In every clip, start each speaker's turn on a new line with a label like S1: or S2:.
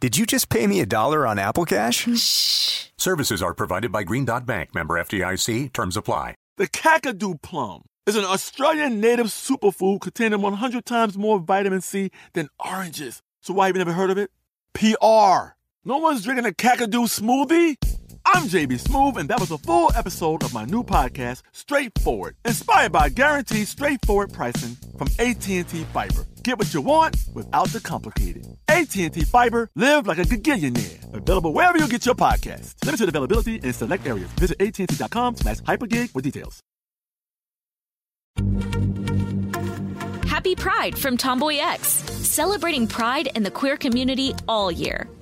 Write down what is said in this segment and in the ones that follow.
S1: Did you just pay me a dollar on Apple Cash?
S2: Shh.
S3: Services are provided by Green Dot Bank, member FDIC. Terms apply.
S4: The Kakadu plum is an Australian native superfood containing 100 times more vitamin C than oranges. So why have you never heard of it? PR. No one's drinking a Kakadu smoothie? I'm JB Smoove, and that was a full episode of my new podcast, Straightforward, inspired by guaranteed straightforward pricing from AT&T Fiber. Get what you want without the complicated. AT&T Fiber, live like a gigillionaire. Available wherever you get your podcast. Limited availability in select areas. Visit AT&T.com slash hypergig for details.
S2: Happy Pride from Tomboy X, celebrating pride and the queer community all year.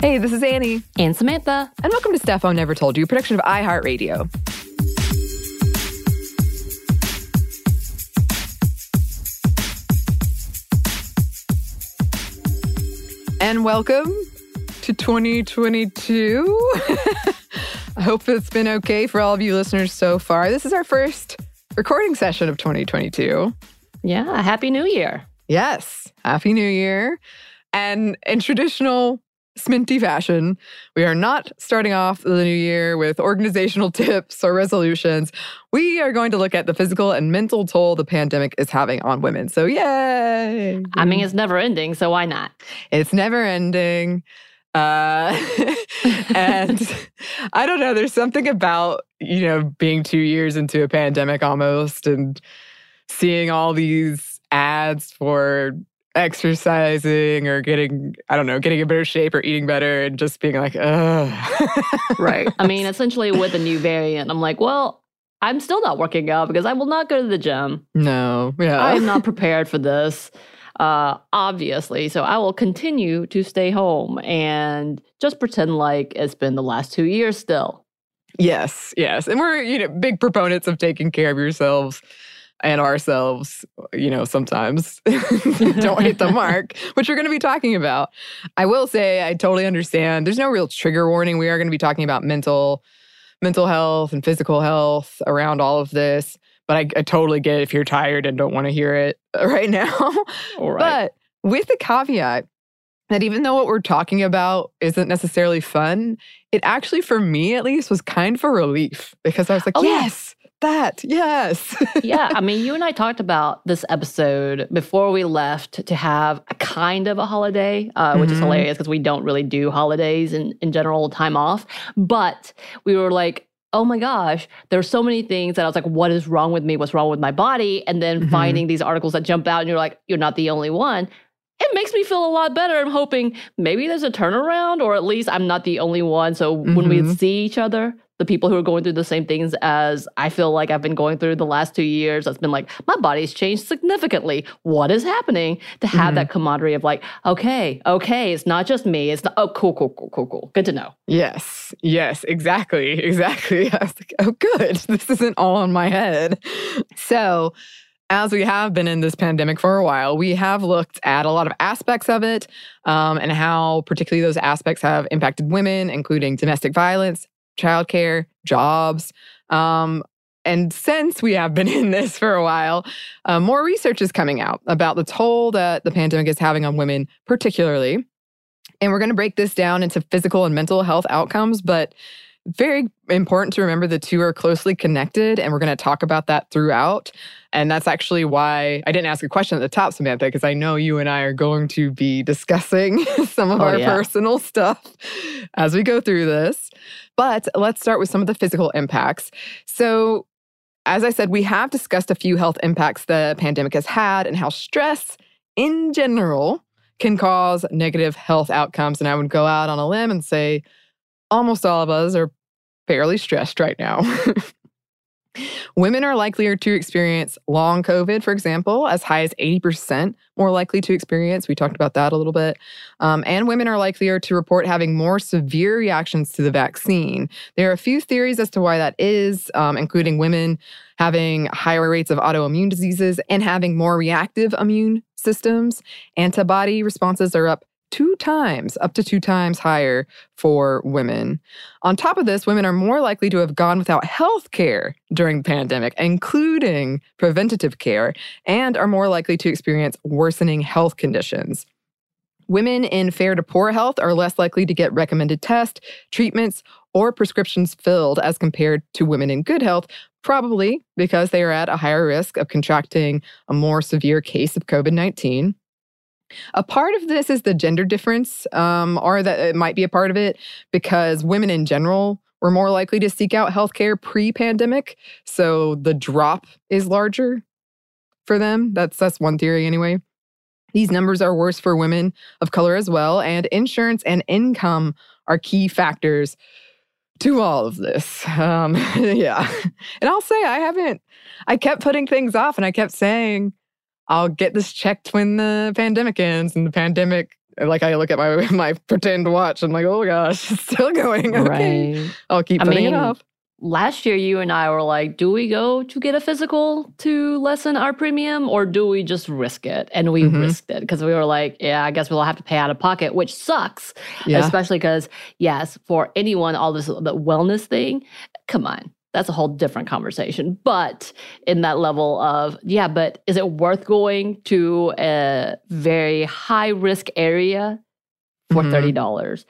S5: Hey, this is Annie,
S6: And Samantha.
S5: and welcome to Steph Never Told You, production of iHeartRadio. And welcome to 2022. I hope it's been okay for all of you listeners so far. This is our first recording session of 2022.
S6: Yeah, Happy New Year.
S5: Yes. Happy New Year. And in traditional Sminty fashion, we are not starting off the new year with organizational tips or resolutions. We are going to look at the physical and mental toll the pandemic is having on women. So, yay!
S6: I mean, it's never ending, so why not?
S5: It's never ending. Uh, and I don't know, there's something about, you know, being two years into a pandemic almost and seeing all these ads for exercising or getting, I don't know, getting in better shape or eating better and just being like, ugh.
S6: Right. I mean, essentially with the new variant, I'm like, well, I'm still not working out because I will not go to the gym.
S5: no, yeah.
S6: I am not prepared for this, uh, obviously. So I will continue to stay home and just pretend like it's been the last two years still.
S5: Yes, yes. And we're, you know, big proponents of taking care of yourselves and ourselves, you know, sometimes don't hit the mark, which we're going to be talking about. I will say I totally understand. There's no real trigger warning. We are going to be talking about mental mental health and physical health around all of this, but I, I totally get it if you're tired and don't want to hear it right now.
S6: All right.
S5: But with the caveat that even though what we're talking about isn't necessarily fun, it actually, for me at least, was kind of a relief because I was like,
S6: Oh, yeah.
S5: That, yes.
S6: yeah, I mean, you and I talked about this episode before we left to have a kind of a holiday, uh, which is
S5: Mhm.
S6: hilarious because we don't really do holidays in, in general time off. But we were like, oh my gosh, there's so many things that I was like, what is wrong with me? What's wrong with my body? And then
S5: Mhm.
S6: finding these articles that jump out and you're like, you're not the only one. It makes me feel a lot better. I'm hoping maybe there's a turnaround, or at least I'm not the only one. So when we
S5: Mhm.
S6: see each other, the people who are going through the same things as I feel like I've been going through the last two years, that's been like, my body's changed significantly. What is happening? To have
S5: Mhm.
S6: that camaraderie of like, okay, okay, it's not just me. It's not, oh, cool, cool, cool, cool, cool. Good to know.
S5: yes, yes, exactly, exactly. I was like, oh, good. This isn't all in my head. So, as we have been in this pandemic for a while, we have looked at a lot of aspects of it um, and how, particularly, those aspects have impacted women, including domestic violence, childcare, jobs. Um, and since we have been in this for a while, uh, more research is coming out about the toll that the pandemic is having on women, particularly. And we're going to break this down into physical and mental health outcomes, but very important to remember the two are closely connected. And we're going to talk about that throughout. And that's actually why I didn't ask a question at the top, Samantha, because I know you and I are going to be discussing some of
S6: Oh,
S5: our
S6: yeah.
S5: personal stuff as we go through this. But let's start with some of the physical impacts. So, as I said, we have discussed a few health impacts the pandemic has had and how stress in general can cause negative health outcomes. And I would go out on a limb and say almost all of us are fairly stressed right now. Women are likelier to experience long COVID, for example, as high as 80% more likely to experience. We talked about that a little bit. Um, and women are likelier to report having more severe reactions to the vaccine. There are a few theories as to why that is, um, including women having higher rates of autoimmune diseases and having more reactive immune systems. Antibody responses are up two times, up to two times higher for women. On top of this, women are more likely to have gone without health care during the pandemic, including preventative care, and are more likely to experience worsening health conditions. Women in fair to poor health are less likely to get recommended tests, treatments, or prescriptions filled as compared to women in good health, probably because they are at a higher risk of contracting a more severe case of COVID 19. A part of this is the gender difference, um, or that it might be a part of it because women in general were more likely to seek out healthcare pre pandemic. So the drop is larger for them. That's, that's one theory, anyway. These numbers are worse for women of color as well, and insurance and income are key factors to all of this. Um, yeah. And I'll say I haven't, I kept putting things off and I kept saying, I'll get this checked when the pandemic ends. And the pandemic, like I look at my my pretend watch, I'm like, oh gosh, it's still going. Okay.
S6: Right.
S5: I'll keep
S6: I mean,
S5: it off.
S6: Last year, you and I were like, do we go to get a physical to lessen our premium or do we just risk it? And we
S5: Mhm.
S6: risked it because we were like, yeah, I guess we'll have to pay out of pocket, which sucks.
S5: Yeah.
S6: Especially because, yes, for anyone, all this the wellness thing, come on. That's a whole different conversation. But in that level of, yeah, but is it worth going to a very high risk area for
S5: Mhm.
S6: $30?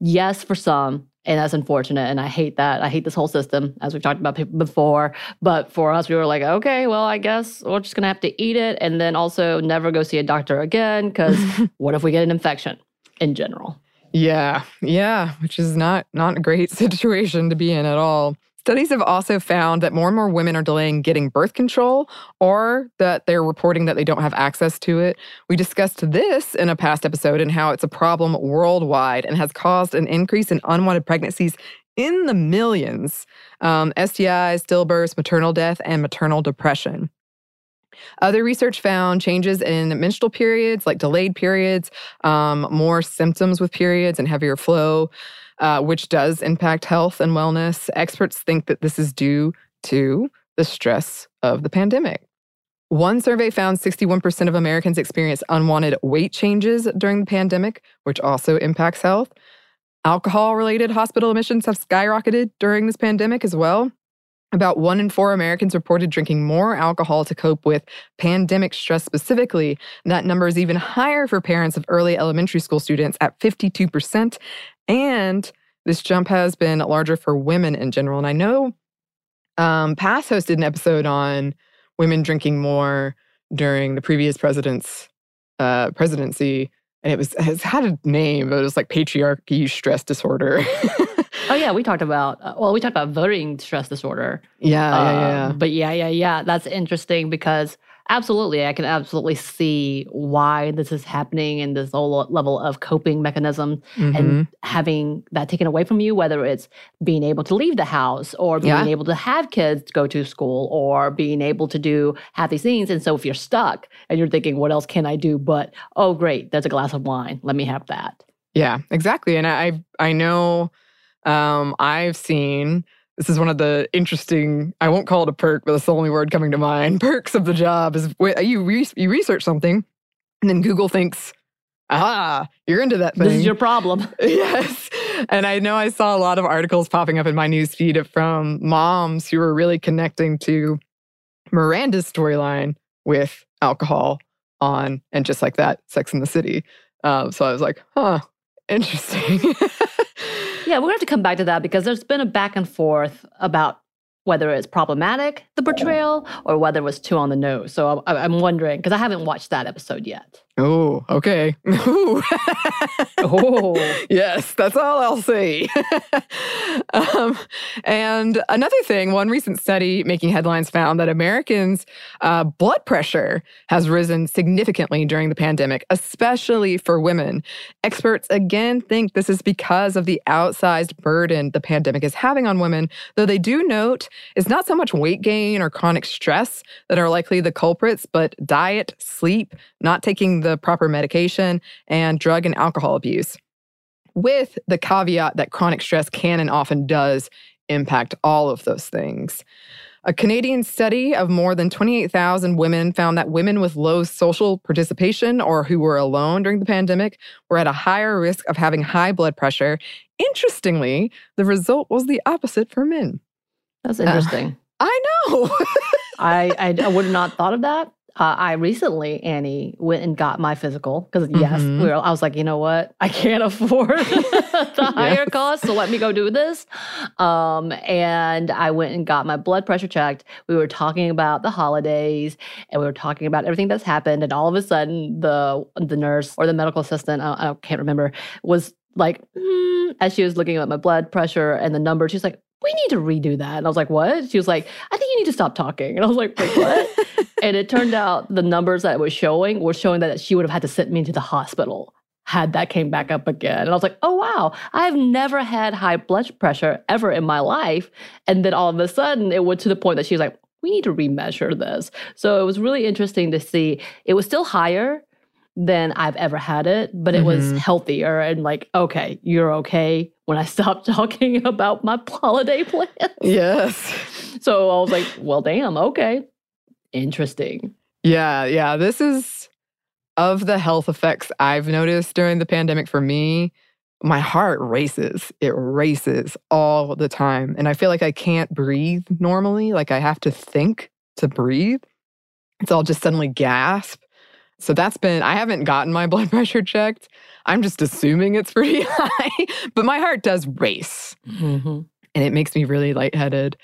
S6: Yes, for some. And that's unfortunate. And I hate that. I hate this whole system, as we've talked about before. But for us, we were like, okay, well, I guess we're just going to have to eat it. And then also never go see a doctor again. Because what if we get an infection in general?
S5: Yeah, yeah, which is not not a great situation to be in at all. Studies have also found that more and more women are delaying getting birth control or that they're reporting that they don't have access to it. We discussed this in a past episode and how it's a problem worldwide and has caused an increase in unwanted pregnancies in the millions um, STIs, stillbirths, maternal death, and maternal depression. Other research found changes in menstrual periods, like delayed periods, um, more symptoms with periods, and heavier flow, uh, which does impact health and wellness. Experts think that this is due to the stress of the pandemic. One survey found 61% of Americans experience unwanted weight changes during the pandemic, which also impacts health. Alcohol related hospital admissions have skyrocketed during this pandemic as well. About one in four Americans reported drinking more alcohol to cope with pandemic stress specifically. That number is even higher for parents of early elementary school students at 52%. And this jump has been larger for women in general. And I know um, Pass hosted an episode on women drinking more during the previous president's uh, presidency. And it was it had a name, but it was like patriarchy stress disorder.
S6: Yeah. We talked about, uh, well, we talked about voting stress disorder.
S5: yeah, yeah,
S6: Um,
S5: yeah.
S6: But yeah, yeah, yeah. That's interesting because absolutely, I can absolutely see why this is happening and this whole level of coping mechanism
S5: Mhm.
S6: and having that taken away from you, whether it's being able to leave the house or being
S5: Yeah.
S6: able to have kids go to school or being able to do have these things. And so if you're stuck and you're thinking, what else can I do? But oh, great, there's a glass of wine. Let me have that.
S5: Yeah, exactly. And I I know um, I've seen this is one of the interesting. I won't call it a perk, but that's the only word coming to mind. Perks of the job is wh- you re- you research something, and then Google thinks, "Ah, you're into that thing."
S6: This is your problem.
S5: yes. And I know I saw a lot of articles popping up in my news feed from moms who were really connecting to Miranda's storyline with alcohol on and just like that, Sex in the City. Um, so I was like, huh, interesting.
S6: Yeah, we're going to have to come back to that because there's been a back and forth about whether it's problematic, the portrayal, or whether it was too on the nose. So I- I'm wondering, because I haven't watched that episode yet.
S5: Oh, okay.
S6: Oh.
S5: yes, that's all I'll say. um, and another thing, one recent study making headlines found that Americans' uh, blood pressure has risen significantly during the pandemic, especially for women. Experts again think this is because of the outsized burden the pandemic is having on women, though they do note it's not so much weight gain or chronic stress that are likely the culprits, but diet, sleep, not taking the proper medication, and drug and alcohol abuse. With the caveat that chronic stress can and often does impact all of those things. A Canadian study of more than 28,000 women found that women with low social participation or who were alone during the pandemic were at a higher risk of having high blood pressure. Interestingly, the result was the opposite for men.
S6: That's uh, interesting.
S5: I know.
S6: I, I, I would have not thought of that. Uh, I recently, Annie, went and got my physical because yes,
S5: Mhm.
S6: we were, I was like, you know what, I can't afford the higher cost, so let me go do this. Um, and I went and got my blood pressure checked. We were talking about the holidays, and we were talking about everything that's happened. And all of a sudden, the the nurse or the medical assistant, I, I can't remember, was like, hmm, as she was looking at my blood pressure and the number, she's like. We need to redo that. And I was like, what? She was like, I think you need to stop talking. And I was like, what? and it turned out the numbers that it was showing were showing that she would have had to send me to the hospital had that came back up again. And I was like, oh wow, I've never had high blood pressure ever in my life. And then all of a sudden it went to the point that she was like, we need to remeasure this. So it was really interesting to see. It was still higher than I've ever had it, but it was
S5: Mhm.
S6: healthier and like, okay, you're okay when I stopped talking about my holiday plans.
S5: yes.
S6: So I was like, well, damn, okay. Interesting.
S5: Yeah, yeah. This is of the health effects I've noticed during the pandemic for me. My heart races. It races all the time. And I feel like I can't breathe normally. Like I have to think to breathe. It's I'll just suddenly gasp. So that's been, I haven't gotten my blood pressure checked. I'm just assuming it's pretty high, but my heart does race
S6: Mm-hmm.
S5: and it makes me really lightheaded.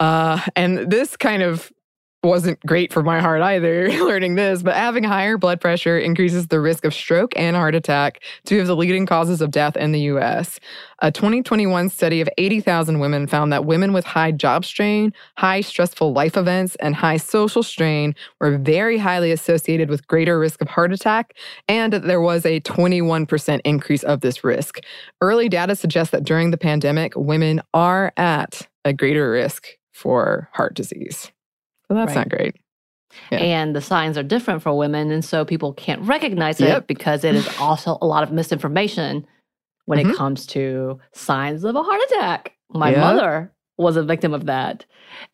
S5: Uh, and this kind of wasn't great for my heart either, learning this, but having higher blood pressure increases the risk of stroke and heart attack, two of the leading causes of death in the US. A 2021 study of 80,000 women found that women with high job strain, high stressful life events, and high social strain were very highly associated with greater risk of heart attack, and that there was a 21% increase of this risk. Early data suggests that during the pandemic, women are at a greater risk for heart disease. So that's
S6: Right.
S5: not great. Yeah.
S6: And the signs are different for women. And so people can't recognize it
S5: Yep.
S6: because it is also a lot of misinformation when
S5: Mhm.
S6: it comes to signs of a heart attack. My
S5: Yeah.
S6: mother was a victim of that.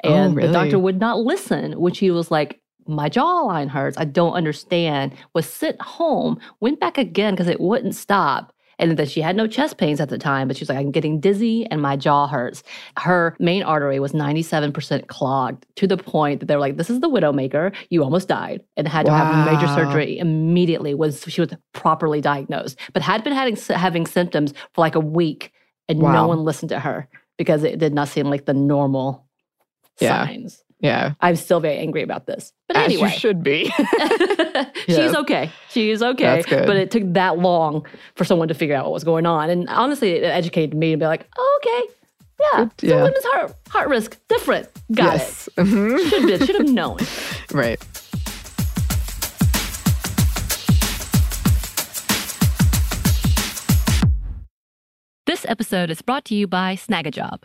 S5: Oh,
S6: And the doctor would not listen when she was like, my jawline hurts. I don't understand. Was sent home, went back again because it wouldn't stop. And that she had no chest pains at the time, but she was like, I'm getting dizzy and my jaw hurts. Her main artery was 97% clogged to the point that they were like, This is the widowmaker. You almost died and had to have major surgery immediately once she was properly diagnosed, but had been having, having symptoms for like a week and no one listened to her because it did not seem like the normal
S5: Yeah.
S6: signs.
S5: Yeah.
S6: I'm still very angry about this. But
S5: As
S6: anyway,
S5: you should be.
S6: she's
S5: Yes.
S6: okay. She's okay.
S5: That's good.
S6: But it took that long for someone to figure out what was going on. And honestly, it educated me to be like, oh, okay, yeah,
S5: Good-
S6: so women's heart heart risk different. Got
S5: yes.
S6: It. Mm-hmm. Should be, should have known.
S5: right.
S7: This episode is brought to you by Snagajob.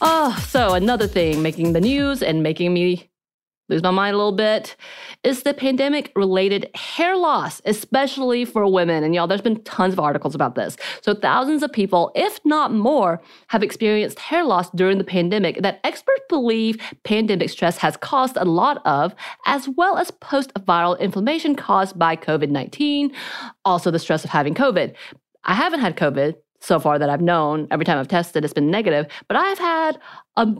S6: Oh, so another thing making the news and making me lose my mind a little bit is the pandemic related hair loss, especially for women. And y'all, there's been tons of articles about this. So, thousands of people, if not more, have experienced hair loss during the pandemic that experts believe pandemic stress has caused a lot of, as well as post viral inflammation caused by COVID 19, also the stress of having COVID. I haven't had COVID so far that I've known. Every time I've tested, it's been negative, but I've had a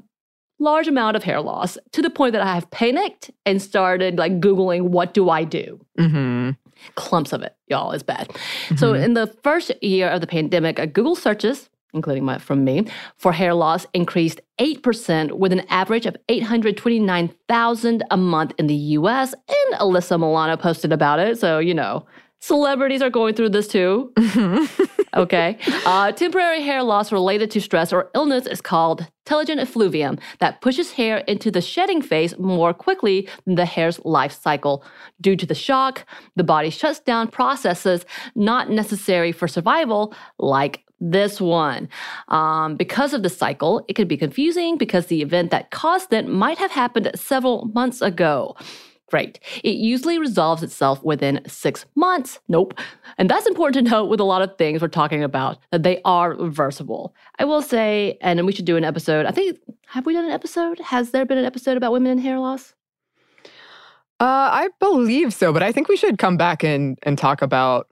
S6: large amount of hair loss to the point that I have panicked and started like Googling, what do I do?
S5: Mm-hmm.
S6: Clumps of it, y'all, is bad. So, in the first year of the pandemic, uh, Google searches, including my, from me, for hair loss increased 8% with an average of 829,000 a month in the US. And Alyssa Milano posted about it. So, you know, celebrities are going through this too. okay. Uh, temporary hair loss related to stress or illness is called telogen effluvium that pushes hair into the shedding phase more quickly than the hair's life cycle. Due to the shock, the body shuts down processes not necessary for survival, like this one. Um, because of the cycle, it can be confusing because the event that caused it might have happened several months ago. Great. It usually resolves itself within six months. Nope. And that's important to note with a lot of things we're talking about, that they are reversible. I will say, and we should do an episode. I think, have we done an episode? Has there been an episode about women and hair loss?
S5: Uh, I believe so, but I think we should come back and and talk about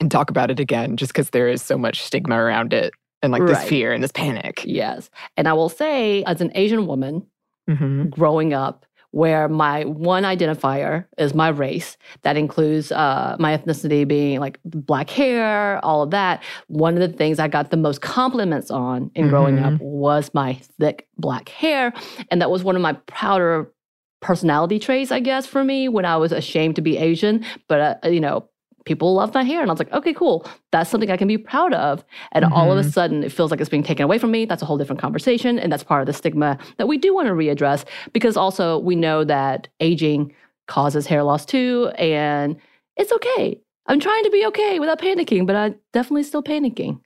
S5: and talk about it again, just because there is so much stigma around it and like this fear and this panic.
S6: Yes. And I will say, as an Asian woman
S5: Mm-hmm.
S6: growing up, where my one identifier is my race, that includes uh, my ethnicity being like black hair, all of that. One of the things I got the most compliments on in growing up was my thick black hair. And that was one of my prouder personality traits, I guess, for me when I was ashamed to be Asian. But, uh, you know, people love my hair. And I was like, okay, cool. That's something I can be proud of. And all of a sudden, it feels like it's being taken away from me. That's a whole different conversation. And that's part of the stigma that we do want to readdress because also we know that aging causes hair loss too. And it's okay. I'm trying to be okay without panicking, but I'm definitely still panicking.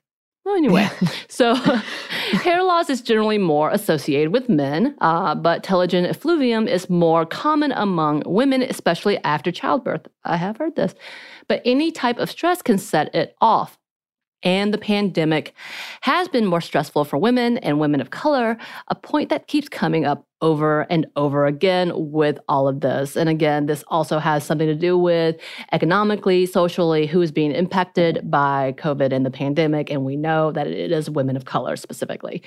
S6: Well, anyway, so hair loss is generally more associated with men, uh, but telogen effluvium is more common among women, especially after childbirth. I have heard this. But any type of stress can set it off. And the pandemic has been more stressful for women and women of color, a point that keeps coming up over and over again with all of this. And again, this also has something to do with economically, socially, who is being impacted by COVID and the pandemic. And we know that it is women of color specifically.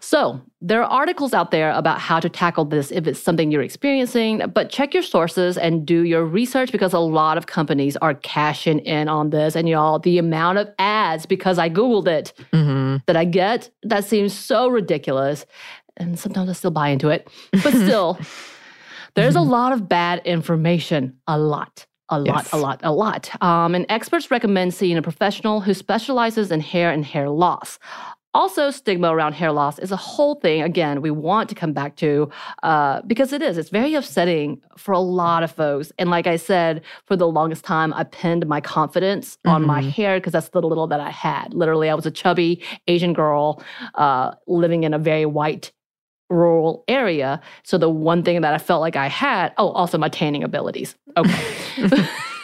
S6: So there are articles out there about how to tackle this if it's something you're experiencing, but check your sources and do your research because a lot of companies are cashing in on this. And y'all, the amount of ads, because I Googled it,
S5: Mm-hmm.
S6: that I get, that seems so ridiculous. And sometimes I still buy into it. But still, there's a lot of bad information. A lot. A lot,
S5: Yes.
S6: a lot, a lot. Um, and experts recommend seeing a professional who specializes in hair and hair loss. Also, stigma around hair loss is a whole thing. Again, we want to come back to uh, because it is. It's very upsetting for a lot of folks. And like I said, for the longest time, I pinned my confidence on my
S5: Mhm.
S6: hair because that's the little that I had. Literally, I was a chubby Asian girl uh, living in a very white rural area. So the one thing that I felt like I had, oh, also my tanning abilities. Okay.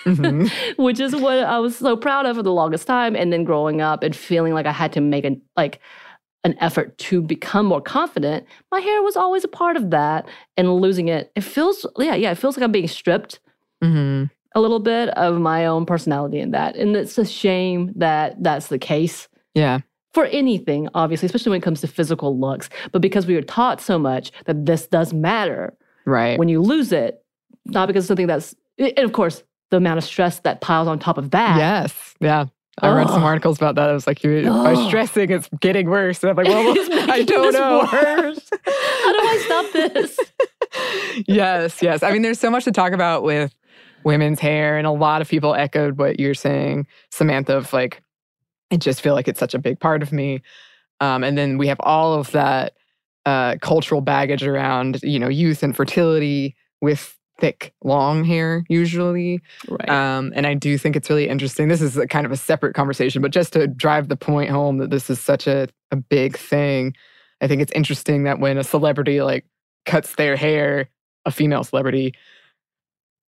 S5: Mhm.
S6: Which is what I was so proud of for the longest time. And then growing up and feeling like I had to make an like an effort to become more confident, my hair was always a part of that. And losing it, it feels yeah, yeah, it feels like I'm being stripped
S5: hmm
S6: a little bit of my own personality in that. And it's a shame that that's the case
S5: Yeah.
S6: For anything, obviously, especially when it comes to physical looks. But because we were taught so much that this does matter,
S5: Right.
S6: when you lose it, not because of something that's, and of course, the amount of stress that piles on top of that.
S5: yes. Yeah. I read some articles about that. I was like, you're, by stressing, it's getting worse. And I'm like, well, I don't know.
S6: worse. How do I stop this?
S5: yes, yes. I mean, there's so much to talk about with women's hair, and a lot of people echoed what you're saying, Samantha. Of like, I just feel like it's such a big part of me. Um, and then we have all of that uh, cultural baggage around, you know, youth and fertility with thick, long hair, usually.
S6: Right.
S5: Um, and I do think it's really interesting. This is a kind of a separate conversation, but just to drive the point home that this is such a, a big thing, I think it's interesting that when a celebrity like cuts their hair, a female celebrity,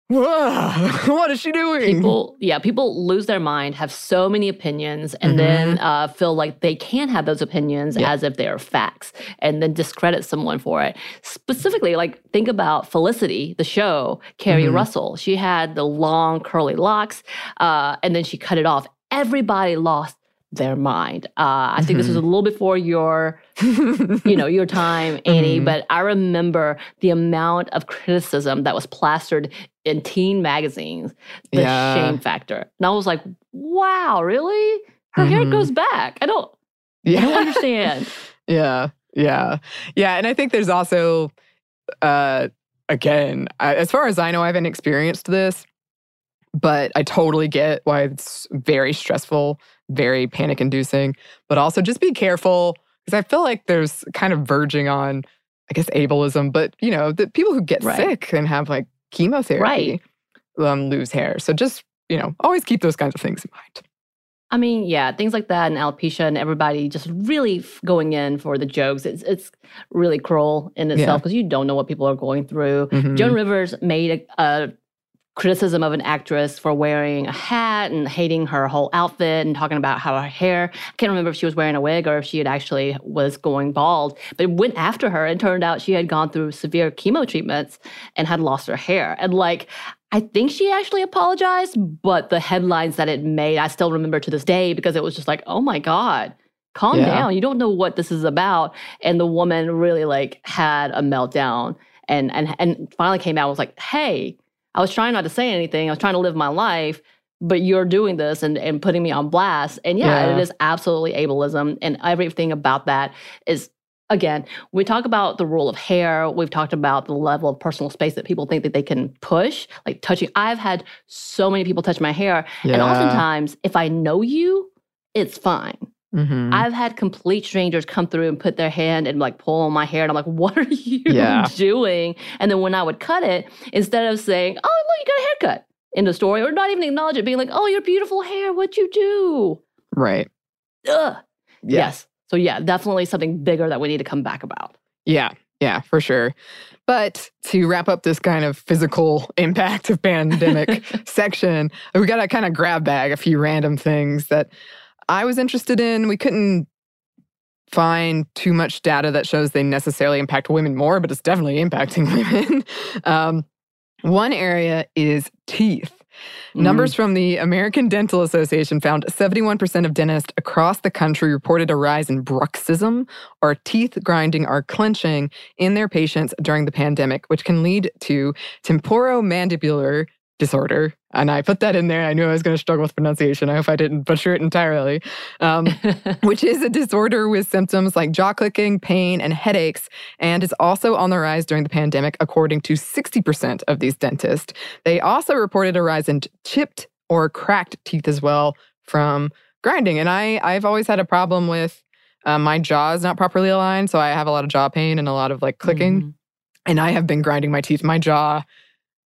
S5: what is she doing?
S6: people yeah people lose their mind have so many opinions and then uh, feel like they can have those opinions
S5: Mm-hmm. Yeah.
S6: as if they are facts and then discredit someone for it specifically like think about felicity the show keri
S5: Mhm.
S6: russell she had the long curly locks uh, and then she cut it off everybody lost their mind uh, i think this was a
S5: Mm-hmm.
S6: little before your you know your time annie
S5: Mhm.
S6: but i remember the amount of criticism that was plastered in teen magazines the
S5: Yeah.
S6: shame factor and i was like wow really her hair
S5: Mhm.
S6: goes back i don't i don't
S5: yeah.
S6: understand
S5: Yeah, yeah, yeah. And I think there's also, uh, again, I, as far as I know, I haven't experienced this, but I totally get why it's very stressful, very panic inducing, but also just be careful because I feel like there's kind of verging on, I guess, ableism, but you know, the people who get
S6: Right.
S5: sick and have like chemotherapy um, lose hair. So just, you know, always keep those kinds of things in mind.
S6: i mean yeah things like that and alopecia and everybody just really f- going in for the jokes it's, it's really cruel in itself because you don't know what people are going through
S5: Mhm.
S6: Joan Rivers made a, a criticism of an actress for wearing a hat and hating her whole outfit and talking about how her hair. I can't remember if she was wearing a wig or if she had actually was going bald, but it went after her and turned out she had gone through severe chemo treatments and had lost her hair. And like, I think she actually apologized, but the headlines that it made, I still remember to this day because it was just like, oh my God. Calm
S5: Yeah.
S6: down. You don't know what this is about. And the woman really like had a meltdown and and and finally came out and was like, hey, I was trying not to say anything. I was trying to live my life, but you're doing this and, and putting me on blast. And yeah,
S5: Yeah.
S6: it is absolutely ableism. And everything about that is, again, we talk about the rule of hair. We've talked about the level of personal space that people think that they can push, like touching. I've had so many people touch my hair. And oftentimes, if I know you, it's fine.
S5: Mhm.
S6: I've had complete strangers come through and put their hand and like pull on my hair, and I'm like, "What are you
S5: Yeah.
S6: doing?" And then when I would cut it, instead of saying, "Oh, look, you got a haircut," in the story, or not even acknowledge it, being like, "Oh, your beautiful hair, what'd you do?"
S5: right.
S6: Ugh.
S5: Yeah.
S6: Yes. So yeah, definitely something bigger that we need to come back about.
S5: Yeah, yeah, for sure. But to wrap up this kind of physical impact of pandemic section, we got to kind of grab bag a few random things that I was interested in. We couldn't find too much data that shows they necessarily impact women more, but it's definitely impacting women. um, one area is teeth. Numbers from the American Dental Association found 71% of dentists across the country reported a rise in bruxism, or teeth grinding or clenching, in their patients during the pandemic, which can lead to temporomandibular disorder. And I put that in there. I knew I was going to struggle with pronunciation. I hope I didn't butcher it entirely. Um, which is a disorder with symptoms like jaw clicking, pain, and headaches, and is also on the rise during the pandemic, according to 60% of these dentists. They also reported a rise in chipped or cracked teeth as well from grinding. And I, I've always had a problem with uh, my jaw is not properly aligned, so I have a lot of jaw pain and a lot of like clicking.
S6: Mhm.
S5: And I have been grinding my teeth. My jaw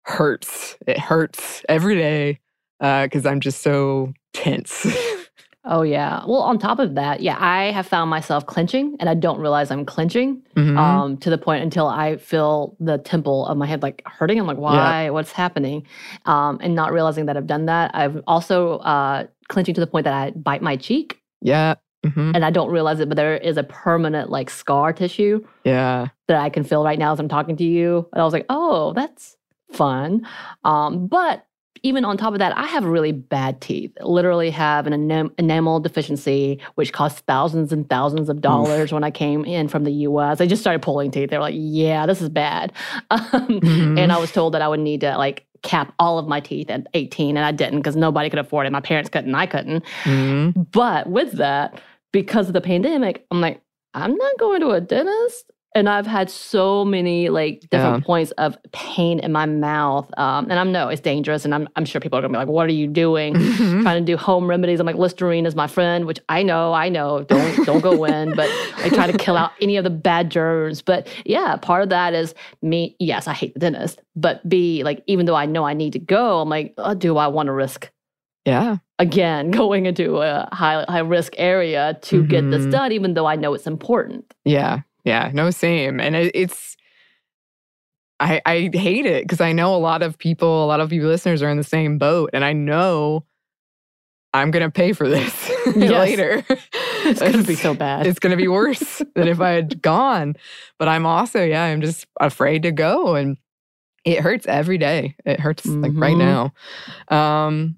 S5: hurts. It hurts every day because I'm just so tense.
S6: Oh yeah. Well, on top of that, yeah, I have found myself clenching, and I don't realize I'm clenching.
S5: Mhm.
S6: um, to the point until I feel the temple of my head like hurting. I'm like, why? What's happening? Um, and not realizing that I've done that. I've also uh, clenching to the point that I bite my cheek
S5: yeah. hmm
S6: and I don't realize it, but there is a permanent like scar tissue
S5: Yeah.
S6: that I can feel right now as I'm talking to you. And I was like, oh, that's fun. Um, but even on top of that, I have really bad teeth. Literally have an enam- enamel deficiency, which cost thousands and thousands of dollars when I came in from the US. I just started pulling teeth. They were like, yeah, this is bad. Um,
S5: Mhm.
S6: And I was told that I would need to like cap all of my teeth at 18, and I didn't because nobody could afford it. My parents couldn't, I couldn't.
S5: Mhm.
S6: But with that, because of the pandemic, I'm like, I'm not going to a dentist. And I've had so many like different
S5: Yeah.
S6: points of pain in my mouth. Um, and I know it's dangerous. And I'm, I'm sure people are going to be like, what are you doing?
S5: Mhm.
S6: Trying to do home remedies. I'm like, Listerine is my friend, which I know, I know. Don't don't go in, but I try to kill out any of the bad germs. But yeah, part of that is me. Yes, I hate the dentist, but B, like even though I know I need to go, I'm like, oh, do I want to risk
S5: Yeah.
S6: again going into a high high risk area to get this
S5: Mhm.
S6: done, even though I know it's important.
S5: Yeah. Yeah. No, same. And it, it's, I, I hate it because I know a lot of people, a lot of you listeners are in the same boat. And I know I'm going to pay for this later.
S6: It's gonna be so bad.
S5: It's going to be worse than if I had gone. But I'm also, yeah, I'm just afraid to go. And it hurts every day. It hurts like right
S6: Mhm.
S5: now. Um,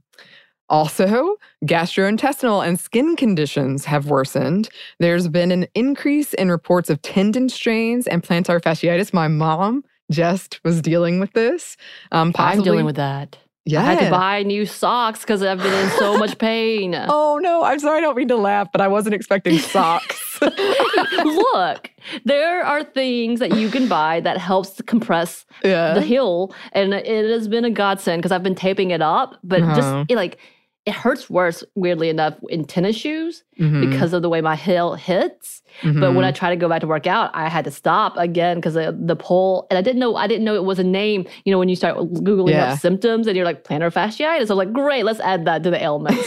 S5: also, gastrointestinal and skin conditions have worsened. There's been an increase in reports of tendon strains and plantar fasciitis. My mom just was dealing with this. Um,
S6: I'm dealing with that.
S5: Yeah.
S6: I had to buy new socks because I've been in so much pain.
S5: Oh no! I'm sorry. I don't mean to laugh, but I wasn't expecting socks.
S6: Look, there are things that you can buy that helps to compress
S5: yeah.
S6: the heel, and it has been a godsend because I've been taping it up, but
S5: Uh-huh.
S6: just it, like it hurts worse, weirdly enough, in tennis shoes
S5: Mhm,
S6: because of the way my heel hits. But when. I try to go back to work out, I had to stop again because the, the pull, and I didn't know I didn't know it was a name. You know, when you start googling
S5: Yeah.
S6: up symptoms and you're like plantar fasciitis, I was like, great, let's add that to the ailments.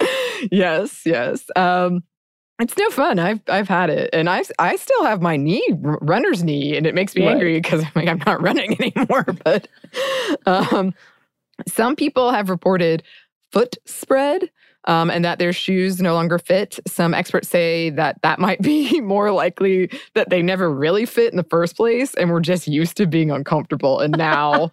S5: yes, yes. Um, it's no fun. I've I've had it, and I I still have my knee, runner's knee, and it makes me
S6: Right.
S5: angry because I'm like I'm not running anymore. But um, some people have reported foot spread. Um, and that their shoes no longer fit. Some experts say that that might be more likely that they never really fit in the first place and we're just used to being uncomfortable. And now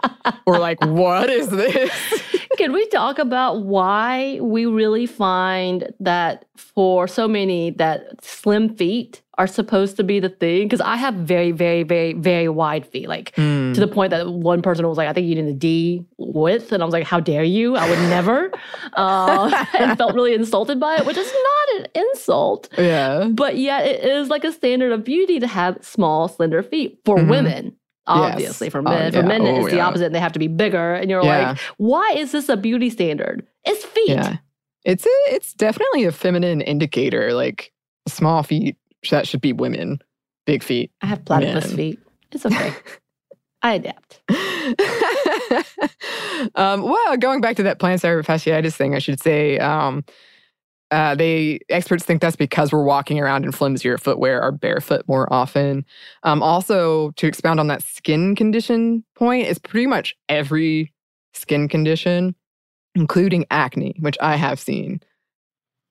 S5: we're like, what is this?
S6: Can we talk about why we really find that for so many that slim feet are supposed to be the thing? Because I have very, very, very, very wide feet, like
S5: Mm.
S6: to the point that one person was like, "I think you need a D width," and I was like, "How dare you? I would never," uh, and felt really insulted by it, which is not an insult.
S5: yeah.
S6: But yet, it is like a standard of beauty to have small, slender feet for
S5: Mhm.
S6: women. Obviously, for
S5: Oh,
S6: men, for
S5: yeah.
S6: men,
S5: Oh,
S6: it's the
S5: yeah.
S6: opposite. They have to be bigger, and you're
S5: Yeah.
S6: like, "Why is this a beauty standard? It's feet."
S5: Yeah. It's a, it's definitely a feminine indicator. Like small feet, that should be women. Big feet.
S6: I have platypus
S5: Men.
S6: feet. It's okay. I adapt.
S5: um, well, going back to that plantar fasciitis thing, I should say, um, uh, they experts think that's because we're walking around in flimsier footwear or barefoot more often. Um, also, to expound on that skin condition point, is pretty much every skin condition, including acne, which I have seen.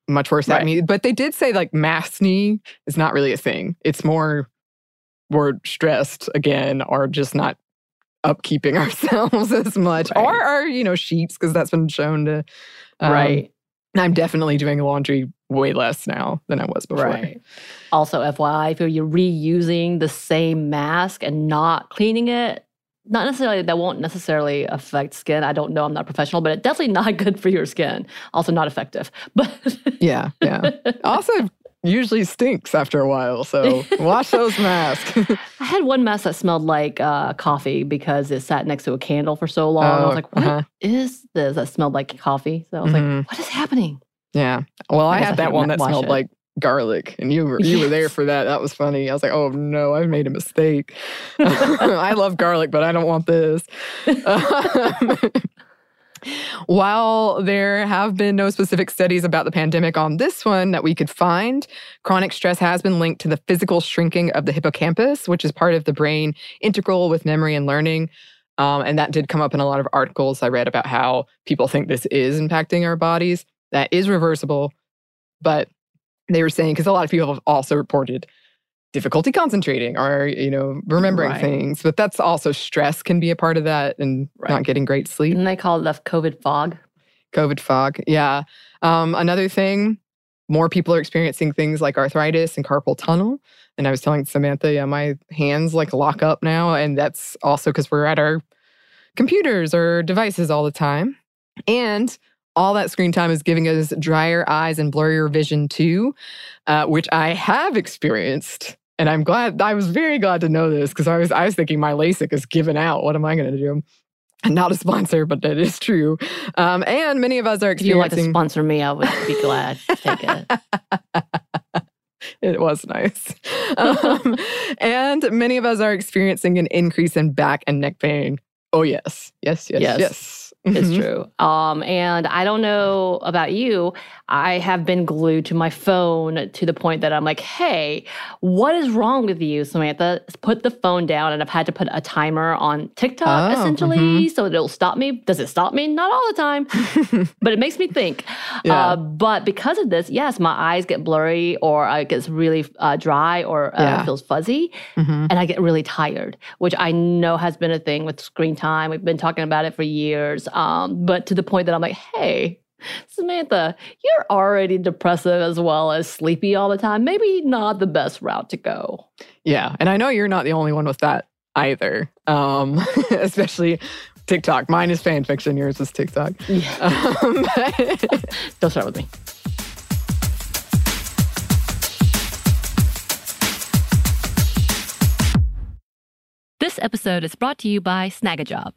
S5: Much worse
S6: Right.
S5: acne, but they did say like mass knee is not really a thing. It's more we're stressed again, or just not upkeeping ourselves as much,
S6: Right.
S5: or our you know sheets because that's been shown to. um,
S6: right.
S5: I'm definitely doing laundry way less now than I was before.
S6: Right. Also, FYI, if you're reusing the same mask and not cleaning it, not necessarily that won't necessarily affect skin. I don't know. I'm not a professional, but it's definitely not good for your skin. Also, not effective. But
S5: Yeah, yeah. also, usually stinks after a while, so wash those masks.
S6: I had one mask that smelled like uh, coffee because it sat next to a candle for so long. I
S5: Oh,
S6: was like, "What is
S5: uh-huh.
S6: this?" That smelled like coffee. So I was
S5: Mhm.
S6: like, "What is happening?"
S5: yeah. Well, I,
S6: I guess I
S5: had that one that smelled
S6: it.
S5: like garlic, and you were you were there for that. That was funny. I was like, oh no, I've made a mistake. I love garlic, but I don't want this. Um, While there have been no specific studies about the pandemic on this one that we could find, chronic stress has been linked to the physical shrinking of the hippocampus, which is part of the brain integral with memory and learning. Um, and that did come up in a lot of articles I read about how people think this is impacting our bodies. That is reversible, but they were saying because a lot of people have also reported difficulty concentrating or you know remembering
S6: Right.
S5: things but that's also stress can be a part of that and
S6: Right.
S5: not getting great sleep
S6: And they call it the COVID fog.
S5: covid fog yeah um, another thing more people are experiencing things like arthritis and carpal tunnel and i was telling samantha yeah my hands like lock up now and that's also because we're at our computers or devices all the time and all that screen time is giving us drier eyes and blurrier vision too, uh, which I have experienced. And I'm glad, I was very glad to know this because I was, I was thinking my LASIK is given out. What am I going to do? Not a sponsor, but that is true. Um, and many of us are
S6: If you'd like to sponsor me, I would be glad to take it.
S5: it was nice. Um, and many of us are experiencing an increase in back and neck pain. Oh, yes. Yes, yes,
S6: Yes.
S5: yes.
S6: It's
S5: Mhm.
S6: true. Um, and I don't know about you. I have been glued to my phone to the point that I'm like, hey, what is wrong with you, Samantha? Put the phone down. And I've had to put a timer on TikTok
S5: Oh,
S6: essentially
S5: mhm.
S6: so it'll stop me. Does it stop me? Not all the time, but it makes me think.
S5: Yeah.
S6: Uh, but because of this, yes, my eyes get blurry or uh, it gets really uh, dry or uh,
S5: Yeah.
S6: feels fuzzy
S5: Mhm.
S6: and I get really tired, which I know has been a thing with screen time. We've been talking about it for years, um, but to the point that I'm like, hey, Samantha, you're already depressive as well as sleepy all the time. Maybe not the best route to go.
S5: Yeah, and I know you're not the only one with that either. Um, especially TikTok. Mine is fan fiction. Yours is TikTok.
S6: Yeah.
S5: Um,
S6: Don't start with me.
S7: This episode is brought to you by Snagajob.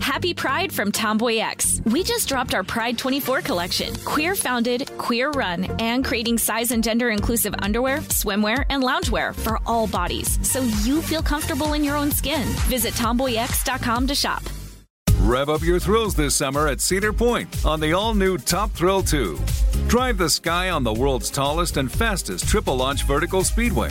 S2: Happy Pride from Tomboy X. We just dropped our Pride 24 collection. Queer founded, queer run, and creating size and gender inclusive underwear, swimwear, and loungewear for all bodies so you feel comfortable in your own skin. Visit tomboyx.com to shop.
S8: Rev up your thrills this summer at Cedar Point on the all new Top Thrill 2. Drive the sky on the world's tallest and fastest triple launch vertical speedway.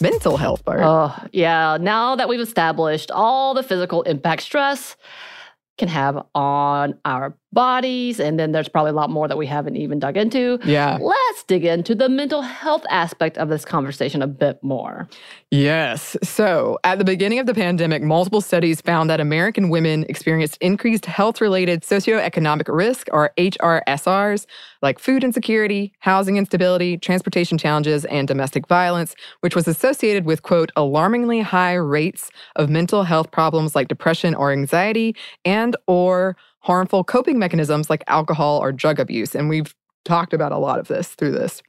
S5: mental health part.
S6: Oh, yeah. Now that we've established all the physical impact stress can have on our bodies, and then there's probably a lot more that we haven't even dug into.
S5: yeah.
S6: Let's dig into the mental health aspect of this conversation a bit more.
S5: Yes. So, at the beginning of the pandemic, multiple studies found that American women experienced increased health related socioeconomic risk, or HRSRs, like food insecurity, housing instability, transportation challenges, and domestic violence, which was associated with, quote, alarmingly high rates of mental health problems like depression or anxiety and or harmful coping mechanisms like alcohol or drug abuse. And we've talked about a lot of this through this.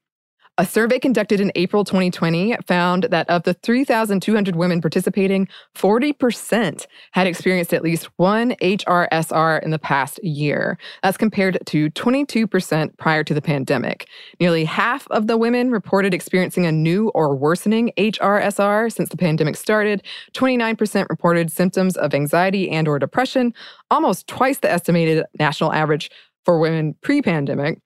S5: A survey conducted in April 2020 found that of the 3,200 women participating, 40% had experienced at least one HRSR in the past year. That's compared to 22% prior to the pandemic. Nearly half of the women reported experiencing a new or worsening HRSR since the pandemic started. 29% reported symptoms of anxiety and or depression, almost twice the estimated national average for women pre-pandemic.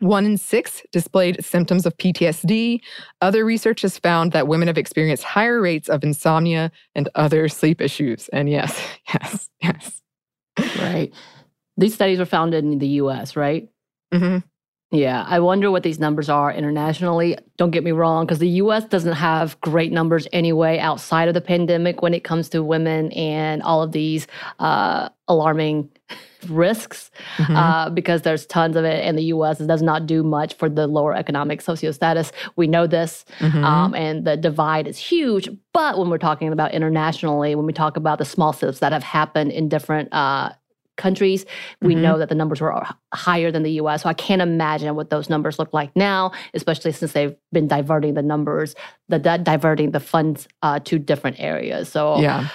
S5: One in six displayed symptoms of PTSD. Other research has found that women have experienced higher rates of insomnia and other sleep issues. And yes, yes, yes.
S6: Right. These studies were founded in the US, right?
S5: Mm-hmm.
S6: Yeah, I wonder what these numbers are internationally. Don't get me wrong, because the US doesn't have great numbers anyway outside of the pandemic when it comes to women and all of these uh, alarming risks,
S5: Mhm.
S6: uh, because there's tons of it. in the US It does not do much for the lower economic socio status. We know this,
S5: Mhm.
S6: um, and the divide is huge. But when we're talking about internationally, when we talk about the small steps that have happened in different uh, countries, we
S5: Mhm.
S6: know that the numbers were higher than the US. So I can't imagine what those numbers look like now, especially since they've been diverting the numbers, the, di- diverting the funds uh, to different areas. So
S5: yeah.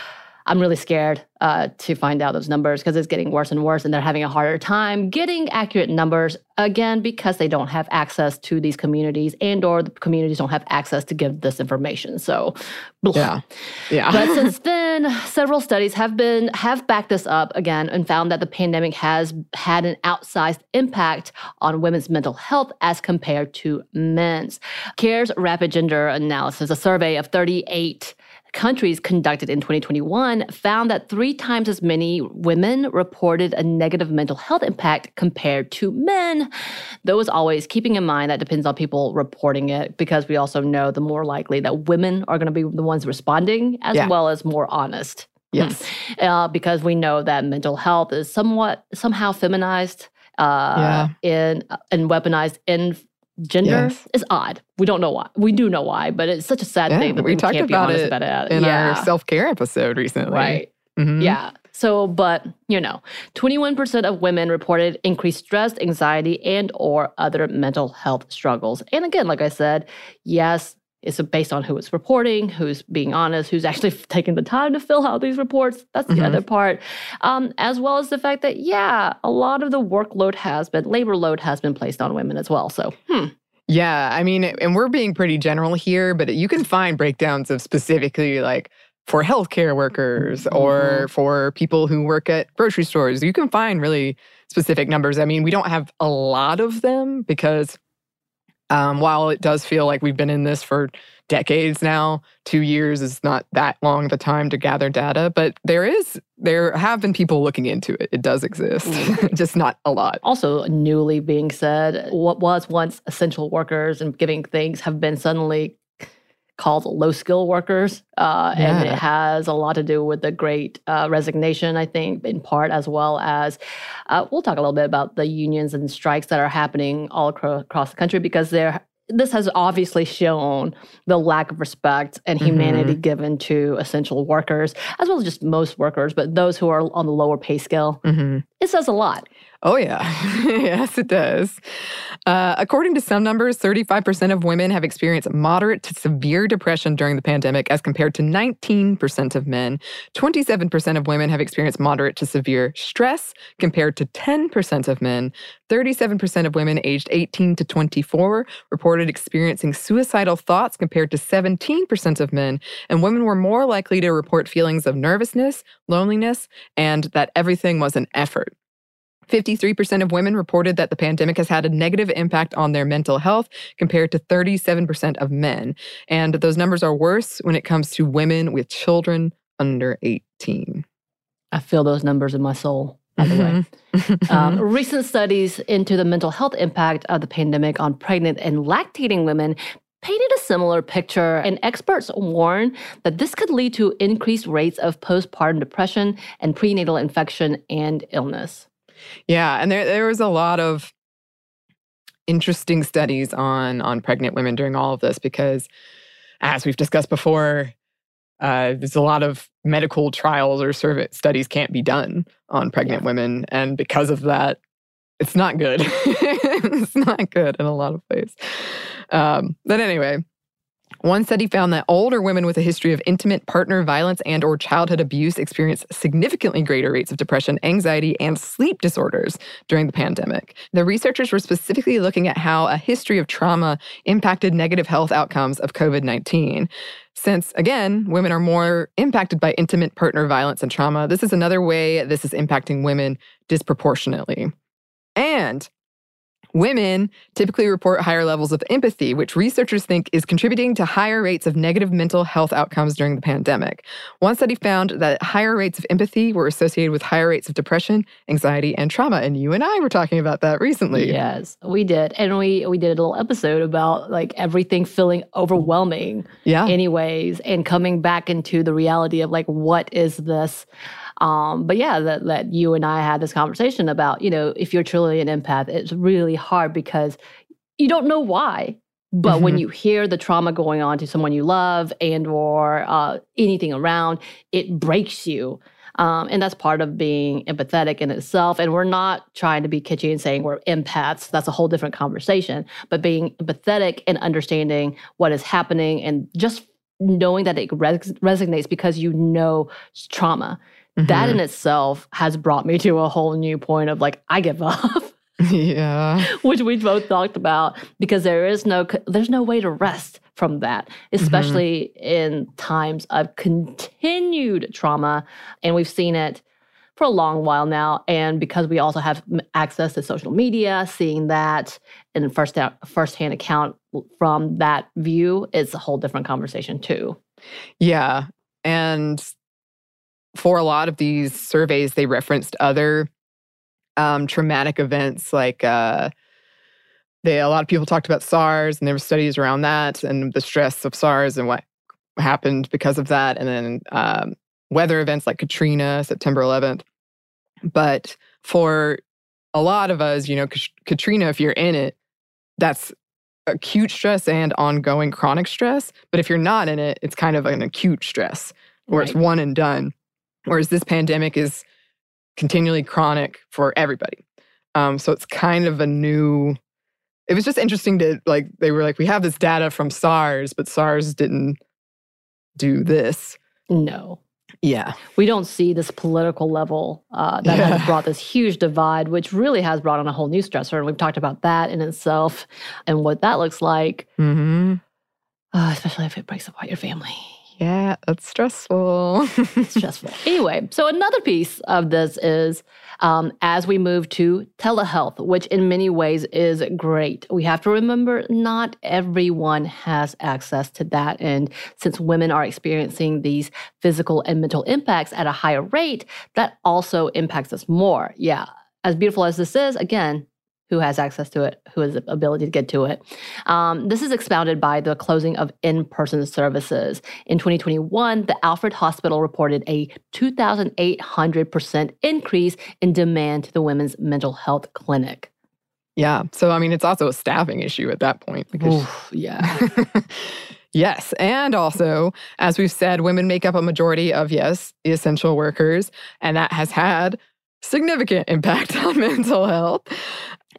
S6: I'm really scared uh, to find out those numbers because it's getting worse and worse, and they're having a harder time getting accurate numbers again because they don't have access to these communities, and/or the communities don't have access to give this information. So, blah.
S5: Yeah. Yeah.
S6: But since then, several studies have been have backed this up again and found that the pandemic has had an outsized impact on women's mental health as compared to men's. CARE's Rapid Gender Analysis, a survey of 38 countries conducted in 2021 found that three times as many women reported a negative mental health impact compared to men. Though, as always, keeping in mind that depends on people reporting it because we also know the more likely that women are going to be the ones responding as
S5: Yeah.
S6: well as more honest.
S5: yes.
S6: Uh, because we know that mental health is somewhat somehow feminized uh, in and weaponized in gender
S5: Yes.
S6: is odd. We don't know why. We do know why, but it's such a sad
S5: Yeah,
S6: thing that
S5: we talked
S6: can't be
S5: about
S6: honest
S5: it
S6: about it.
S5: In
S6: yeah.
S5: our self care episode recently.
S6: right.
S5: Mhm.
S6: Yeah. So, but you know, 21% of women reported increased stress, anxiety, and or other mental health struggles. And again, like I said, yes, it's based on who is reporting, who's being honest, who's actually taking the time to fill out these reports. That's the
S5: Mhm.
S6: other part. Um, as well as the fact that, yeah, a lot of the workload has been, labor load has been placed on women as well. So, hmm.
S5: Yeah, I mean, and we're being pretty general here, but you can find breakdowns of specifically like for healthcare workers or for people who work at grocery stores. You can find really specific numbers. I mean, we don't have a lot of them because um, while it does feel like we've been in this for decades now, two years is not that long a time to gather data, but there is, there have been people looking into it. It does exist, just not a lot.
S6: also newly being said, what was once essential workers and giving things have been suddenly called low skill workers. Uh, And it has a lot to do with the great uh, resignation, I think, in part, as well as uh, we'll talk a little bit about the unions and strikes that are happening all acro- across the country because they're. This has obviously shown the lack of respect and humanity given to essential workers, as well as just most workers, but those who are on the lower pay scale.
S5: hmm
S6: It says a lot.
S5: Oh, yeah. yes, it does. Uh, according to some numbers, 35% of women have experienced moderate to severe depression during the pandemic, as compared to 19% of men. 27% of women have experienced moderate to severe stress, compared to 10% of men. 37% of women aged 18 to 24 reported experiencing suicidal thoughts, compared to 17% of men. And women were more likely to report feelings of nervousness, loneliness, and that everything was an effort. 53% of women reported that the pandemic has had a negative impact on their mental health compared to 37% of men. And those numbers are worse when it comes to women with children under 18.
S6: I feel those numbers in my soul, by the way.
S5: Mhm.
S6: Um, recent studies into the mental health impact of the pandemic on pregnant and lactating women painted a similar picture, and experts warn that this could lead to increased rates of postpartum depression and prenatal infection and illness.
S5: Yeah, and there there was a lot of interesting studies on on pregnant women during all of this because, as we've discussed before, uh, there's a lot of medical trials or survey studies can't be done on pregnant women, and because of that, it's not good. it's not good in a lot of ways. Um, but anyway, one study found that older women with a history of intimate partner violence and or childhood abuse experienced significantly greater rates of depression, anxiety, and sleep disorders during the pandemic. The researchers were specifically looking at how a history of trauma impacted negative health outcomes of COVID-19. Since again, women are more impacted by intimate partner violence and trauma, this is another way this is impacting women disproportionately. And Women typically report higher levels of empathy, which researchers think is contributing to higher rates of negative mental health outcomes during the pandemic. One study found that higher rates of empathy were associated with higher rates of depression, anxiety, and trauma. And you and I were talking about that recently.
S6: Yes, we did. And we we did a little episode about like everything feeling overwhelming.
S5: Yeah.
S6: Anyways, and coming back into the reality of like what is this? Um, but yeah, that, that you and I had this conversation about, you know, if you're truly an empath, it's really hard because you don't know why. But when
S5: Mhm.
S6: you hear the trauma going on to someone you love and or uh, anything around, it breaks you. Um, and that's part of being empathetic in itself. And we're not trying to be kitschy and saying we're empaths. That's a whole different conversation. But being empathetic and understanding what is happening and just knowing that it res- resonates because you know s- trauma. That in mm-hmm. itself has brought me to a whole new point of like, I give up.
S5: yeah.
S6: which we both talked about because there is no there's no way to rest from that mm-hmm. especially in times of continued trauma and we've seen it for a long while now and because we also have access to social media seeing that in first first hand account from that view is a whole different conversation too
S5: Yeah. And for a lot of these surveys, they referenced other um, traumatic events like uh, they a lot of people talked about SARS and there were studies around that and the stress of SARS and what happened because of that, and then um, weather events like Katrina, September 11th. But for a lot of us, you know, Katrina, if you're in it, that's acute stress and ongoing chronic stress. But if you're not in it, it's kind of an acute stress where it's one and done. Whereas this pandemic is continually chronic for everybody. Um, so it's kind of a new. It was just interesting to like they were like we have this data from SARS, but SARS didn't do this.
S6: no
S5: Yeah,
S6: we don't see this political level uh, that has brought this huge divide, which really has brought on a whole new stressor. And we've talked about that in itself and what that looks like,
S5: hmm
S6: uh, especially if it breaks apart your family.
S5: Yeah, that's stressful.
S6: It's stressful. anyway, so another piece of this is um, as we move to telehealth, which in many ways is great. We have to remember not everyone has access to that. And since women are experiencing these physical and mental impacts at a higher rate, that also impacts us more. Yeah. As beautiful as this is, again, who has access to it, who has the ability to get to it. Um, this is expounded by the closing of in person services. In 2021, the Alfred Hospital reported a 2,800% increase in demand to the women's mental health clinic.
S5: yeah, so I mean, it's also a staffing issue at that point because
S6: Oof, yeah.
S5: yes. And also, as we've said, women make up a majority of, yes, the essential workers. And that has had significant impact on mental health.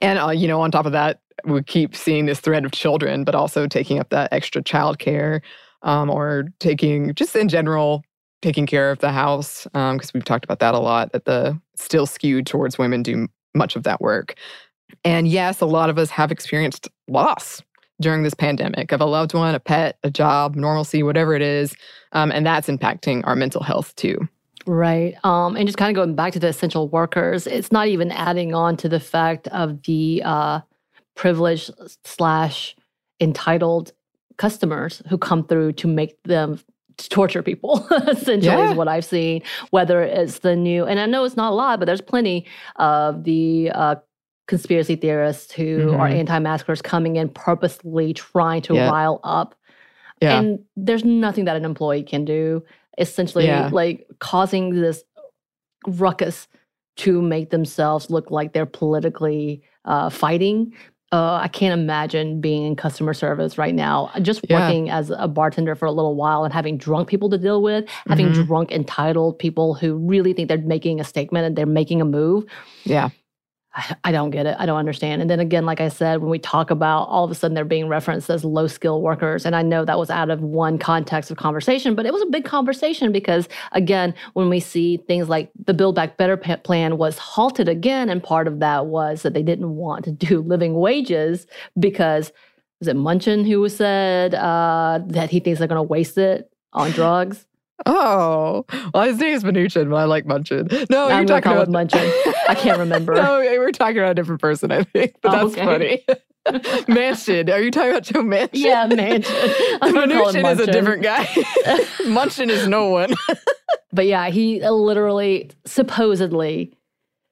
S5: And, uh, you know, on top of that, we keep seeing this thread of children, but also taking up that extra childcare um, or taking, just in general, taking care of the house. Because we've talked about that a lot, that the still skewed towards women do much of that work. And yes, a lot of us have experienced loss during this pandemic of a loved one, a pet, a job, normalcy, whatever it is. Um, and that's impacting our mental health too.
S6: Right. Um, and just kind of going back to the essential workers, it's not even adding on to the fact of the uh, privileged slash entitled customers who come through to make them to torture people, essentially,
S5: Yeah.
S6: is what I've seen. Whether it's the new, and I know it's not a lot, but there's plenty of the uh, conspiracy theorists who are
S5: Mhm.
S6: anti maskers coming in purposely trying to
S5: Yeah.
S6: rile up
S5: Yeah.
S6: and there's nothing that an employee can do, essentially,
S5: Yeah.
S6: like causing this ruckus to make themselves look like they're politically uh, fighting. Uh, I can't imagine being in customer service right now. Just
S5: Yeah.
S6: working as a bartender for a little while and having drunk people to deal with, having
S5: Mhm.
S6: drunk, entitled people who really think they're making a statement and they're making a move.
S5: yeah.
S6: I- don't get it. I don't understand. And then again, like I said, when we talk about all of a sudden they're being referenced as low skill workers, and I know that was out of one context of conversation, but it was a big conversation because again, when we see things like the Build Back Better plan was halted again, and part of that was that they didn't want to do living wages because was it Munchin who said uh, that he thinks they're going to waste it on drugs?
S5: Oh, well, his name is Mnuchin, but I like Munchin. No,
S6: I'm
S5: you're talking about
S6: Munchin. I can't remember.
S5: no, we're talking about a different person, I think. But
S6: Oh,
S5: that's
S6: okay.
S5: funny. Manchin. Are you talking about Joe Manchin?
S6: Yeah, Manchin. I'm gonna call him
S5: Mnuchin is a different guy. Munchin is no one.
S6: But yeah, he literally supposedly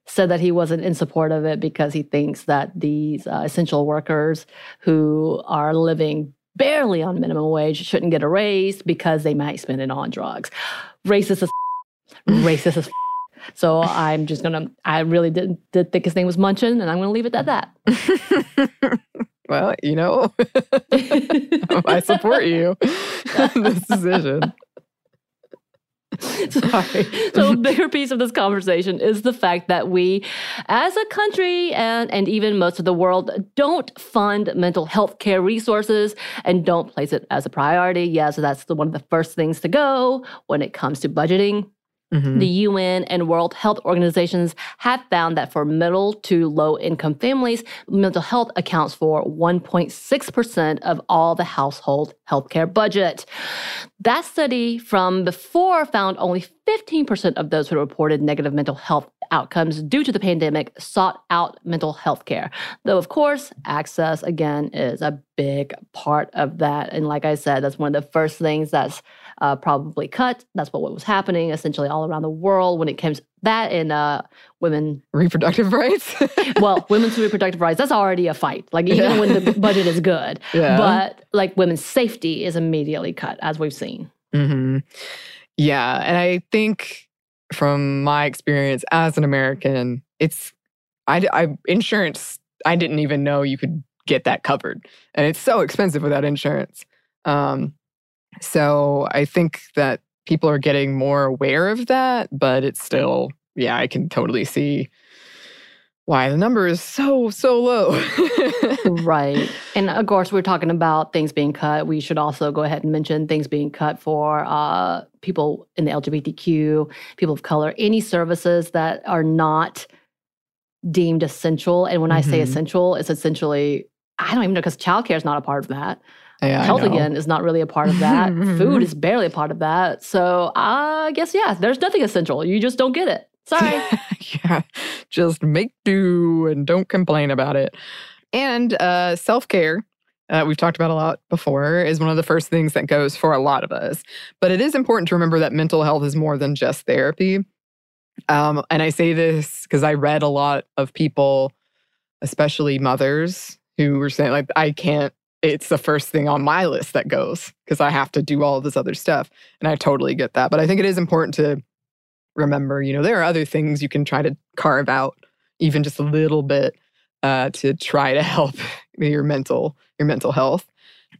S6: said that he wasn't in support of it because he thinks that these uh, essential workers who are living barely on minimum wage shouldn't get a raise because they might spend it on drugs. Racist as racist as so I'm just gonna I really did, did think his name was Munchin and I'm gonna leave it at that.
S5: Well, you know, I support you this decision.
S6: Sorry. So, a bigger piece of this conversation is the fact that we, as a country and, and even most of the world, don't fund mental health care resources and don't place it as a priority. Yes, that's the, one of the first things to go when it comes to budgeting.
S5: Mhm.
S6: The UN and World Health Organizations have found that for middle to low income families, mental health accounts for 1.6% of all the household healthcare budget. That study from before found only 15% of those who reported negative mental health outcomes due to the pandemic sought out mental health care. Though, of course, access again is a big part of that. And like I said, that's one of the first things that's uh, probably cut. That's what was happening essentially all around the world when it comes that and uh, women
S5: Reproductive rights.
S6: well, women's reproductive rights, that's already a fight. Like, even
S5: Yeah.
S6: when the budget is good.
S5: Yeah.
S6: But, like, women's safety is immediately cut, as we've seen.
S5: hmm Yeah. And I think from my experience as an American, it's, I, I, insurance, I didn't even know you could get that covered. And it's so expensive without insurance. Um, so I think that people are getting more aware of that, but it's still, yeah, I can totally see why the number is so, so low.
S6: right. And of course, we're talking about things being cut. We should also go ahead and mention things being cut for uh, people in the LGBTQ, people of color, any services that are not deemed essential. And when I say
S5: Mhm.
S6: essential, it's essentially, I don't even know, because childcare is not a part of that.
S5: Yeah,
S6: Health again is not really a part of that. Food is barely a part of that. So I guess yeah, there's nothing essential. You just don't get it. Sorry.
S5: yeah, just make do and don't complain about it. And uh, self care, uh, we've talked about a lot before, is one of the first things that goes for a lot of us. But it is important to remember that mental health is more than just therapy. Um, and I say this because I read a lot of people, especially mothers, who were saying, like, I can't, it's the first thing on my list that goes because I have to do all this other stuff. And I totally get that. But I think it is important to remember, you know, there are other things you can try to carve out, even just a little bit, uh, to try to help your mental your mental health.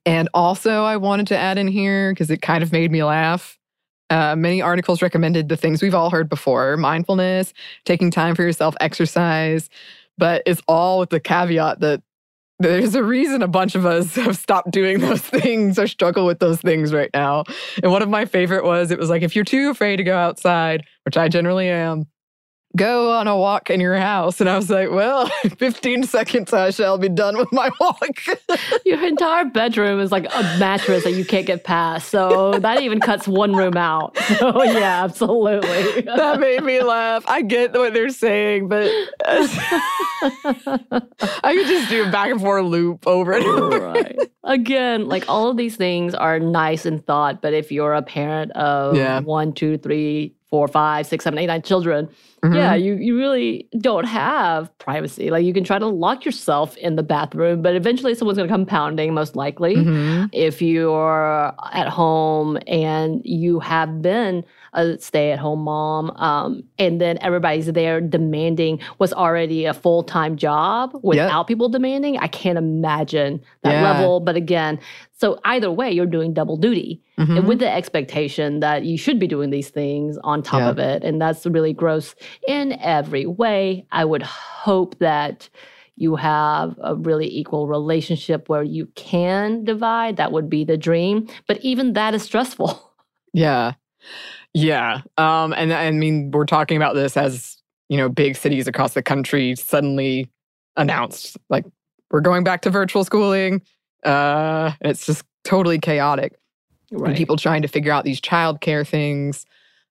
S5: And also, I wanted to add in here because it kind of made me laugh. Uh, many articles recommended the things we've all heard before: mindfulness, taking time for yourself, exercise. But it's all with the caveat that there's a reason a bunch of us have stopped doing those things or struggle with those things right now. And one of my favorite was it was like, if you're too afraid to go outside, which I generally am, go on a walk in your house. And I was like, well, 15 seconds, I shall be done with my walk.
S6: Your entire bedroom is like a mattress that you can't get past. So that even cuts one room out. So yeah, absolutely.
S5: that made me laugh. I get what they're saying, but I could just do a back and forth loop over and over.
S6: right. Again, like all of these things are nice in thought, but if you're a parent of
S5: Yeah.
S6: one, two, three, four, five, six, seven, eight, nine children,
S5: Mhm.
S6: yeah, you, you really don't have privacy. Like you can try to lock yourself in the bathroom, but eventually someone's going to come pounding, most likely.
S5: Mhm.
S6: If you're at home and you have been a stay at home mom, um, and then everybody's there demanding what's already a full time job without people demanding, I can't imagine that
S5: Yeah.
S6: level. But again, so either way, you're doing double duty
S5: Mhm.
S6: and with the expectation that you should be doing these things on top
S5: Yeah.
S6: of it. And that's really gross in every way. I would hope that you have a really equal relationship where you can divide. That would be the dream. But even that is stressful.
S5: Yeah. Yeah. Um, and I mean, we're talking about this as, you know, big cities across the country suddenly announced like we're going back to virtual schooling. Uh, it's just totally chaotic. Right. and people trying to figure out these childcare things,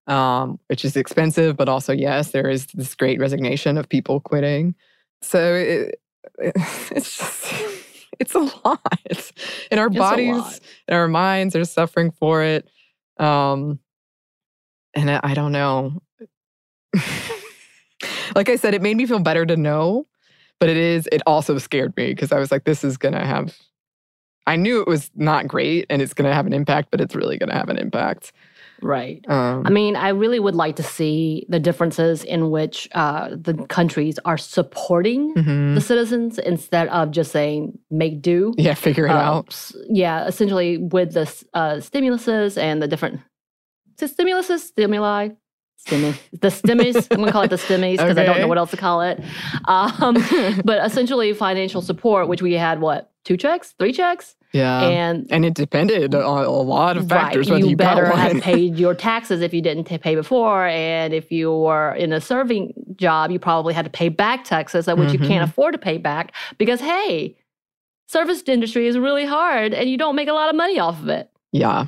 S5: um, which is expensive, but also, yes, there is this great resignation of people quitting. So it, it, it's just, it's a lot. And our
S6: It's
S5: bodies and our minds are suffering for it. Um, and I, I don't know. like I said, it made me feel better to know, but it is, it also scared me because I was like, this is going to have, I knew it was not great and it's going to have an impact, but it's really going to have an impact.
S6: Right.
S5: Um,
S6: I mean, I really would like to see the differences in which uh, the countries are supporting
S5: mhm.
S6: the citizens instead of just saying make do.
S5: yeah, figure it
S6: Uh,
S5: out.
S6: Yeah, essentially with the uh, stimuluses and the different is it stimuluses, stimuli, stimmy, the stimmies. I'm gonna call it the stimmies because I don't know what else to call it. Um, but essentially, financial support, which we had what two checks, three checks,
S5: Yeah.
S6: and
S5: and it depended on a lot of factors
S6: Right. You,
S5: you,
S6: better have paid your taxes if you didn't pay before, and if you were in a serving job, you probably had to pay back taxes, which you can't
S5: Mhm.
S6: afford to pay back because hey, service industry is really hard, and you don't make a lot of money off of it.
S5: yeah.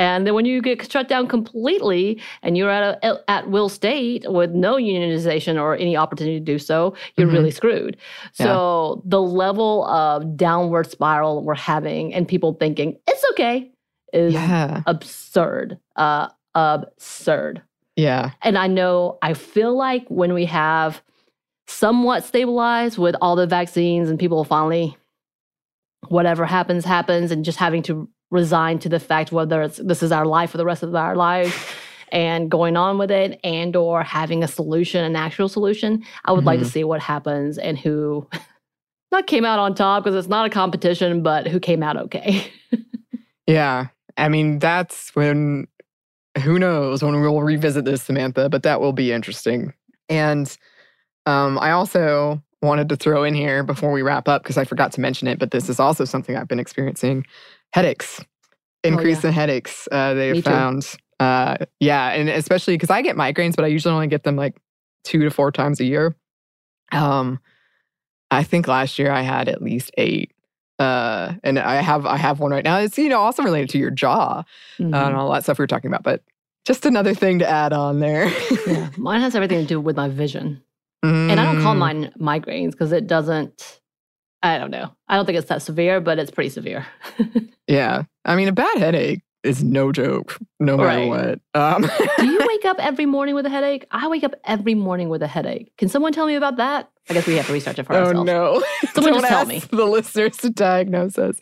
S6: And then when you get shut down completely, and you're at a at will state with no unionization or any opportunity to do so, you're
S5: Mhm.
S6: really screwed. So the level of downward spiral we're having, and people thinking it's okay, is
S5: Yeah.
S6: absurd. Uh, absurd.
S5: Yeah.
S6: And I know, I feel like when we have somewhat stabilized with all the vaccines and people finally, whatever happens, happens, and just having to resign to the fact whether it's this is our life for the rest of our lives and going on with it and or having a solution an actual solution i would like to
S5: Mhm.
S6: see what happens and who not came out on top because it's not a competition but who came out okay
S5: Yeah. I mean, that's when, who knows when we'll revisit this, Samantha, but that will be interesting. And um, I also wanted to throw in here before we wrap up, because I forgot to mention it, but this is also something I've been experiencing headaches, increase in headaches. Uh, they
S6: Me
S5: found. Uh, yeah. And especially because I get migraines, but I usually only get them like two to four times a year. Um, I think last year I had at least eight. Uh, and I have I have one right now. It's you know also related to your jaw uh,
S6: Mm-hmm.
S5: and all that stuff we were talking about, but just another thing to add on there.
S6: yeah, mine has everything to do with my vision and i don't call
S5: Mm,
S6: mine migraines because it doesn't i don't know i don't think it's that severe but it's pretty severe
S5: Yeah, I mean a bad headache is no joke, no matter
S6: Right.
S5: what. Um,
S6: Do you wake up every morning with a headache? I wake up every morning with a headache. Can someone tell me about that? I guess we have to research it for
S5: oh
S6: ourselves.
S5: no!
S6: Someone just tell me.
S5: The listeners to diagnose us.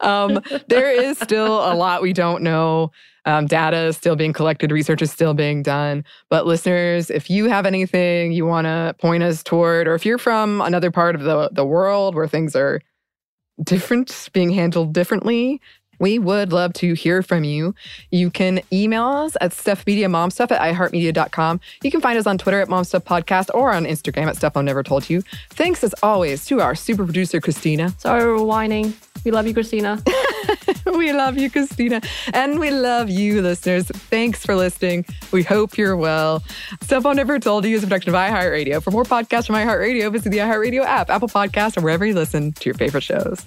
S5: Um, there is still a lot we don't know. Um, data is still being collected, research is still being done. But listeners, if you have anything you want to point us toward, or if you're from another part of the the world where things are different, being handled differently, we would love to hear from you. You can email us at stuffmediamomstuff at iheartmedia.com. You can find us on Twitter at Momstuff Podcast or on Instagram at Stuff I Never Told You. Thanks as always to our super producer, Christina.
S6: Sorry we're whining. We love you, Christina.
S5: we love you, Christina. And we love you, listeners. Thanks for listening. We hope you're well. Stuff I Never Told You is a production of iHeartRadio. For more podcasts from iHeartRadio, visit the iHeartRadio app, Apple Podcast, or wherever you listen to your favorite shows.